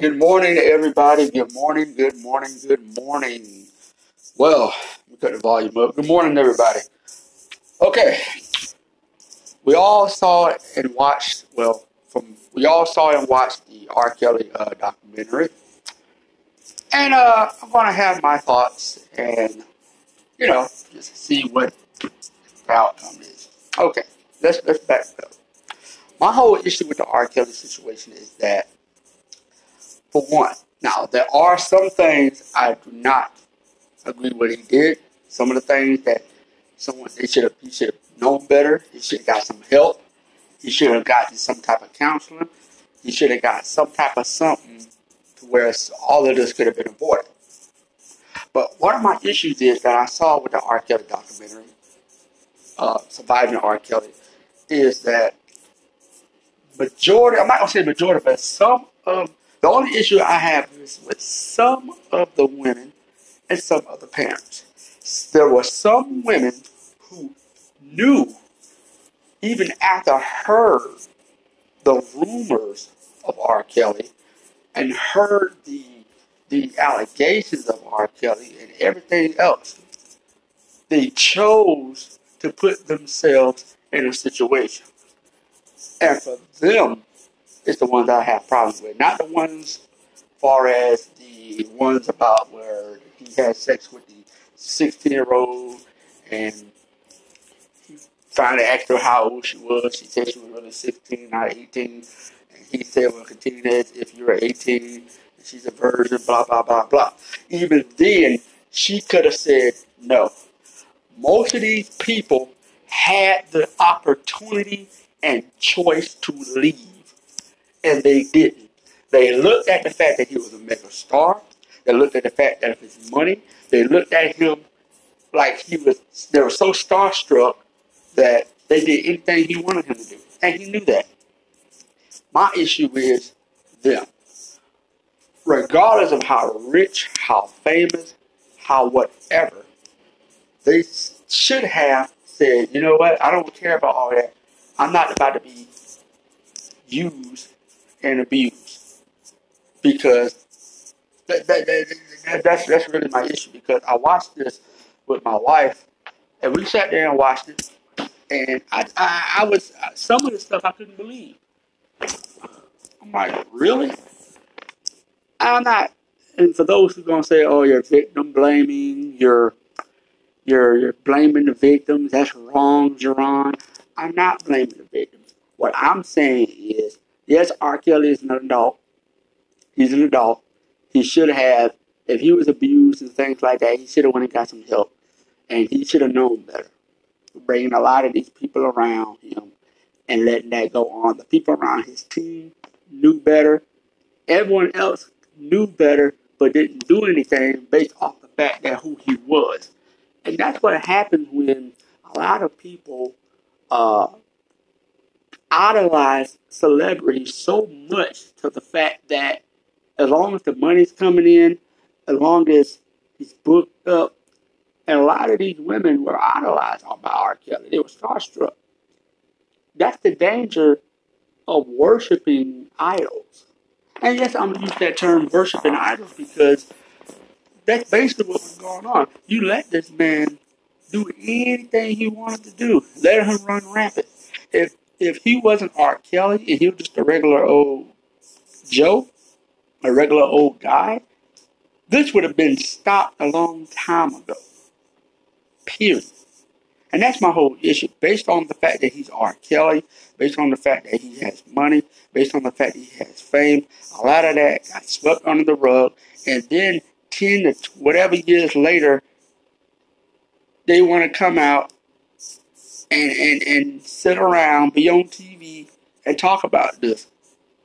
Good morning, everybody. Good morning, good morning, good morning. Well, we cut the volume up. Good morning, everybody. Okay, we all saw and watched. Well, from we all saw and watched the R. Kelly uh, documentary, and uh, I'm gonna have my thoughts and you know just see what the outcome is. Okay, let's let's back up. My whole issue with the R. Kelly situation is that, for one, now there are some things I do not agree with he did. Some of the things that someone they should have he should have known better. He should have got some help. He should have gotten some type of counseling. He should have got some type of something to where all of this could have been avoided. But one of my issues is that I saw with the R. Kelly documentary, uh, Surviving R. Kelly, is that majority, I'm not gonna say majority, but some of the only issue I have is with some of the women and some of the parents. There were some women who knew, even after heard the rumors of R. Kelly and heard the the allegations of R. Kelly and everything else, they chose to put themselves in a situation. And for them, it's the ones I have problems with. Not the ones far as the ones about where he had sex with the 16 year old and he finally asked her how old she was. She said she was really 16, not 18. And he said, well, continue that if you're 18 and she's a virgin, blah, blah, blah, blah. Even then, she could have said no. Most of these people had the opportunity and choice to leave, and they didn't. They looked at the fact that he was a mega star. They looked at the fact that of his money. They looked at him like he was. They were so starstruck that they did anything he wanted him to do, and he knew that. My issue is them. Regardless of how rich, how famous, how whatever, they should have said, you know what, I don't care about all that. I'm not about to be used and abused because that, that, that, that's that's really my issue. Because I watched this with my wife, and we sat there and watched it, and I I, I was some of the stuff I couldn't believe. I'm like, really? I'm not. And for those who are gonna say, "Oh, you're victim blaming," you're you're you're blaming the victims. That's wrong, Jerron. I'm not blaming the victims. What I'm saying is, yes, R. Kelly is an adult. He's an adult. He should have, if he was abused and things like that, he should have went and got some help. And he should have known better. Bringing a lot of these people around him and letting that go on. The people around his team knew better. Everyone else knew better, but didn't do anything based off the fact that who he was. And that's what happens when a lot of people uh, idolize celebrities so much to the fact that as long as the money's coming in, as long as he's booked up, and a lot of these women were idolized by R. Kelly. They were starstruck. That's the danger of worshiping idols. And yes, I'm gonna use that term worshiping idols because that's basically what was going on. You let this man do anything he wanted to do. Let him run rampant. If if he wasn't R. Kelly and he was just a regular old Joe, a regular old guy, this would have been stopped a long time ago. Period. And that's my whole issue. Based on the fact that he's R. Kelly, based on the fact that he has money, based on the fact that he has fame, a lot of that got swept under the rug. And then 10 to whatever years later, they want to come out and, and, and sit around, be on TV, and talk about this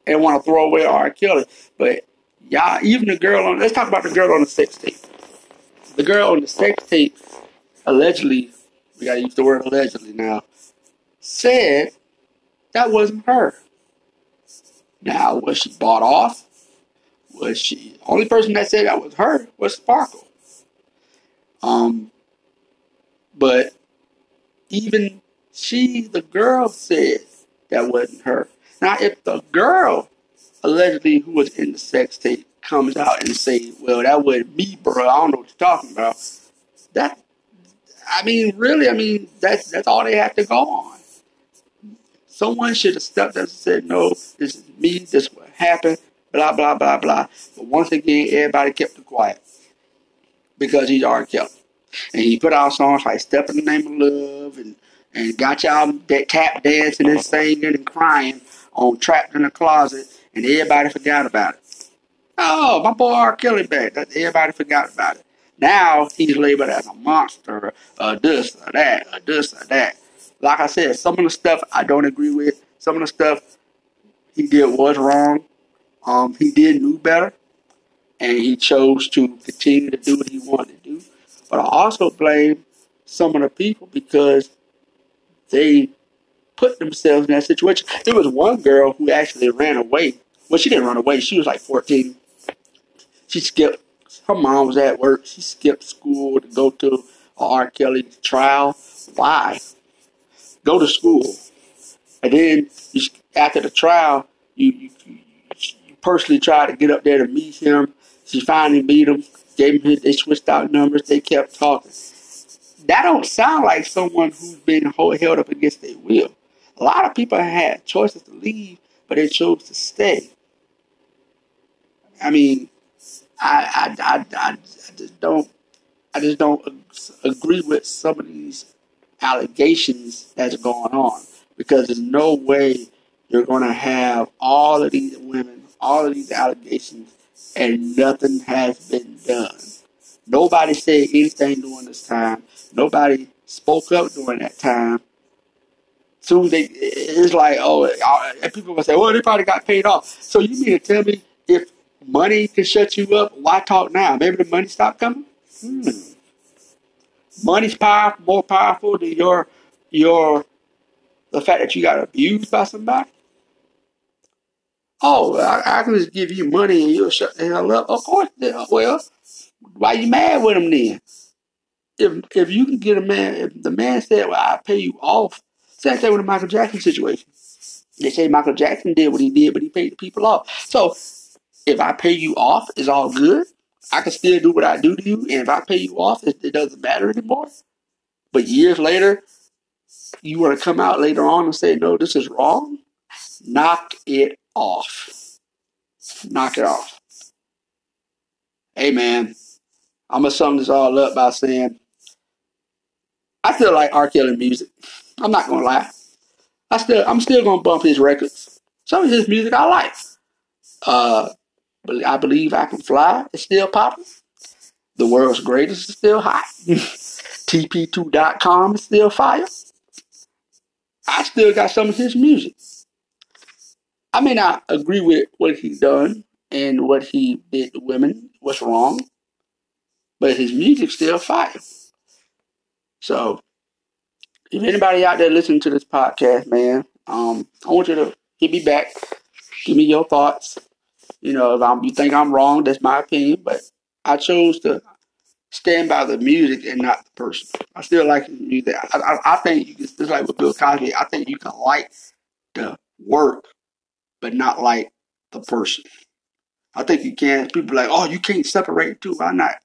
and want to throw away R. Kelly. But y'all, even the girl on, let's talk about the girl on the sex tape. The girl on the sex tape allegedly, we got to use the word allegedly now, said that wasn't her. Now, was she bought off? Was she, only person that said that was her was Sparkle. Um, but even she, the girl, said that wasn't her. Now, if the girl allegedly who was in the sex tape comes out and say, "Well, that wasn't me, bro. I don't know what you're talking about." That, I mean, really, I mean, that's that's all they have to go on. Someone should have stepped up and said, "No, this is me. This is what happened." Blah blah blah blah. But once again, everybody kept it quiet because he's R. Kelly, and he put out songs like "Step in the Name of Love" and and got y'all that tap dancing and singing and crying on "Trapped in the Closet," and everybody forgot about it. Oh, my boy R. Kelly back. Everybody forgot about it. Now he's labeled as a monster, uh, this or that, or this or that. Like I said, some of the stuff I don't agree with. Some of the stuff he did was wrong. Um, he did knew better, and he chose to continue to do what he wanted. But I also blame some of the people because they put themselves in that situation. There was one girl who actually ran away. Well, she didn't run away. She was like 14. She skipped. Her mom was at work. She skipped school to go to R. Kelly trial. Why? Go to school, and then after the trial, you, you, you personally tried to get up there to meet him. She finally meet him. Him. They switched out numbers. They kept talking. That don't sound like someone who's been held up against their will. A lot of people had choices to leave, but they chose to stay. I mean, I, I, I, I, just don't, I just don't agree with some of these allegations that's going on because there's no way you're going to have all of these women, all of these allegations, and nothing has been done. Nobody said anything during this time. Nobody spoke up during that time. Soon they, it's like, oh, and people will say, well, they probably got paid off. So you mean to tell me if money can shut you up, why talk now? Maybe the money stopped coming? Hmm. Money's powerful, more powerful than your your the fact that you got abused by somebody. Oh, I, I can just give you money and you'll shut the hell up. Of course, well, why you mad with him then? If if you can get a man, if the man said, "Well, I pay you off," same thing with the Michael Jackson situation. They say Michael Jackson did what he did, but he paid the people off. So if I pay you off, it's all good. I can still do what I do to you, and if I pay you off, it, it doesn't matter anymore. But years later, you want to come out later on and say, "No, this is wrong." Knock it off. Knock it off. Hey, man. I'm gonna sum this all up by saying I still like R. Kelly music. I'm not gonna lie. I still I'm still gonna bump his records. Some of his music I like. Uh I believe I can fly It's still popping. The world's greatest is still hot. TP2.com is still fire. I still got some of his music. I may not agree with what he done and what he did to women, what's wrong, but his music still fire. So, if anybody out there listening to this podcast, man, um, I want you to hit me back, give me your thoughts. You know, if I'm, you think I'm wrong, that's my opinion, but I chose to stand by the music and not the person. I still like the music. I, I, I think you can, just like with Bill Cosby, I think you can like the work, but not like the person. I think you can. People like, oh, you can't separate two. Why not?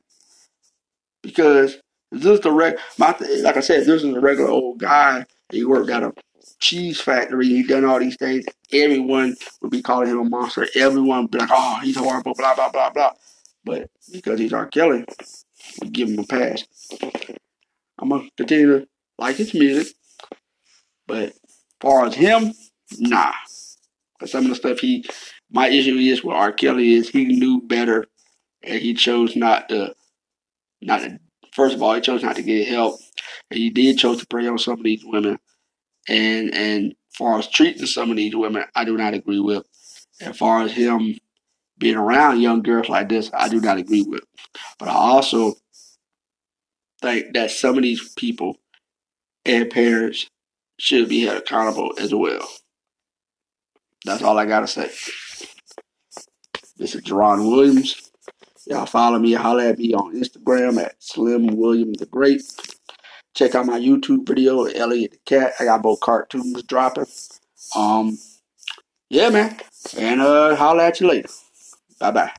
Because this is the reg, my like I said, this is a regular old guy. He worked at a cheese factory. He done all these things. Everyone would be calling him a monster. Everyone would be like, oh, he's horrible, blah blah blah blah. But because he's R. Kelly, we give him a pass. I'm gonna continue to like his music, but as far as him, nah. Cause some of the stuff he, my issue is with R. Kelly is he knew better, and he chose not to, not to first of all, he chose not to get help. And he did chose to prey on some of these women. And and far as treating some of these women, I do not agree with. As far as him being around young girls like this, I do not agree with. But I also think that some of these people and parents should be held accountable as well. That's all I gotta say. This is Jerron Williams. Y'all follow me, holler at me on Instagram at Slim William the Great. Check out my YouTube video, Elliot the Cat. I got both cartoons dropping. Um, Yeah, man. And uh, holler at you later. Bye bye.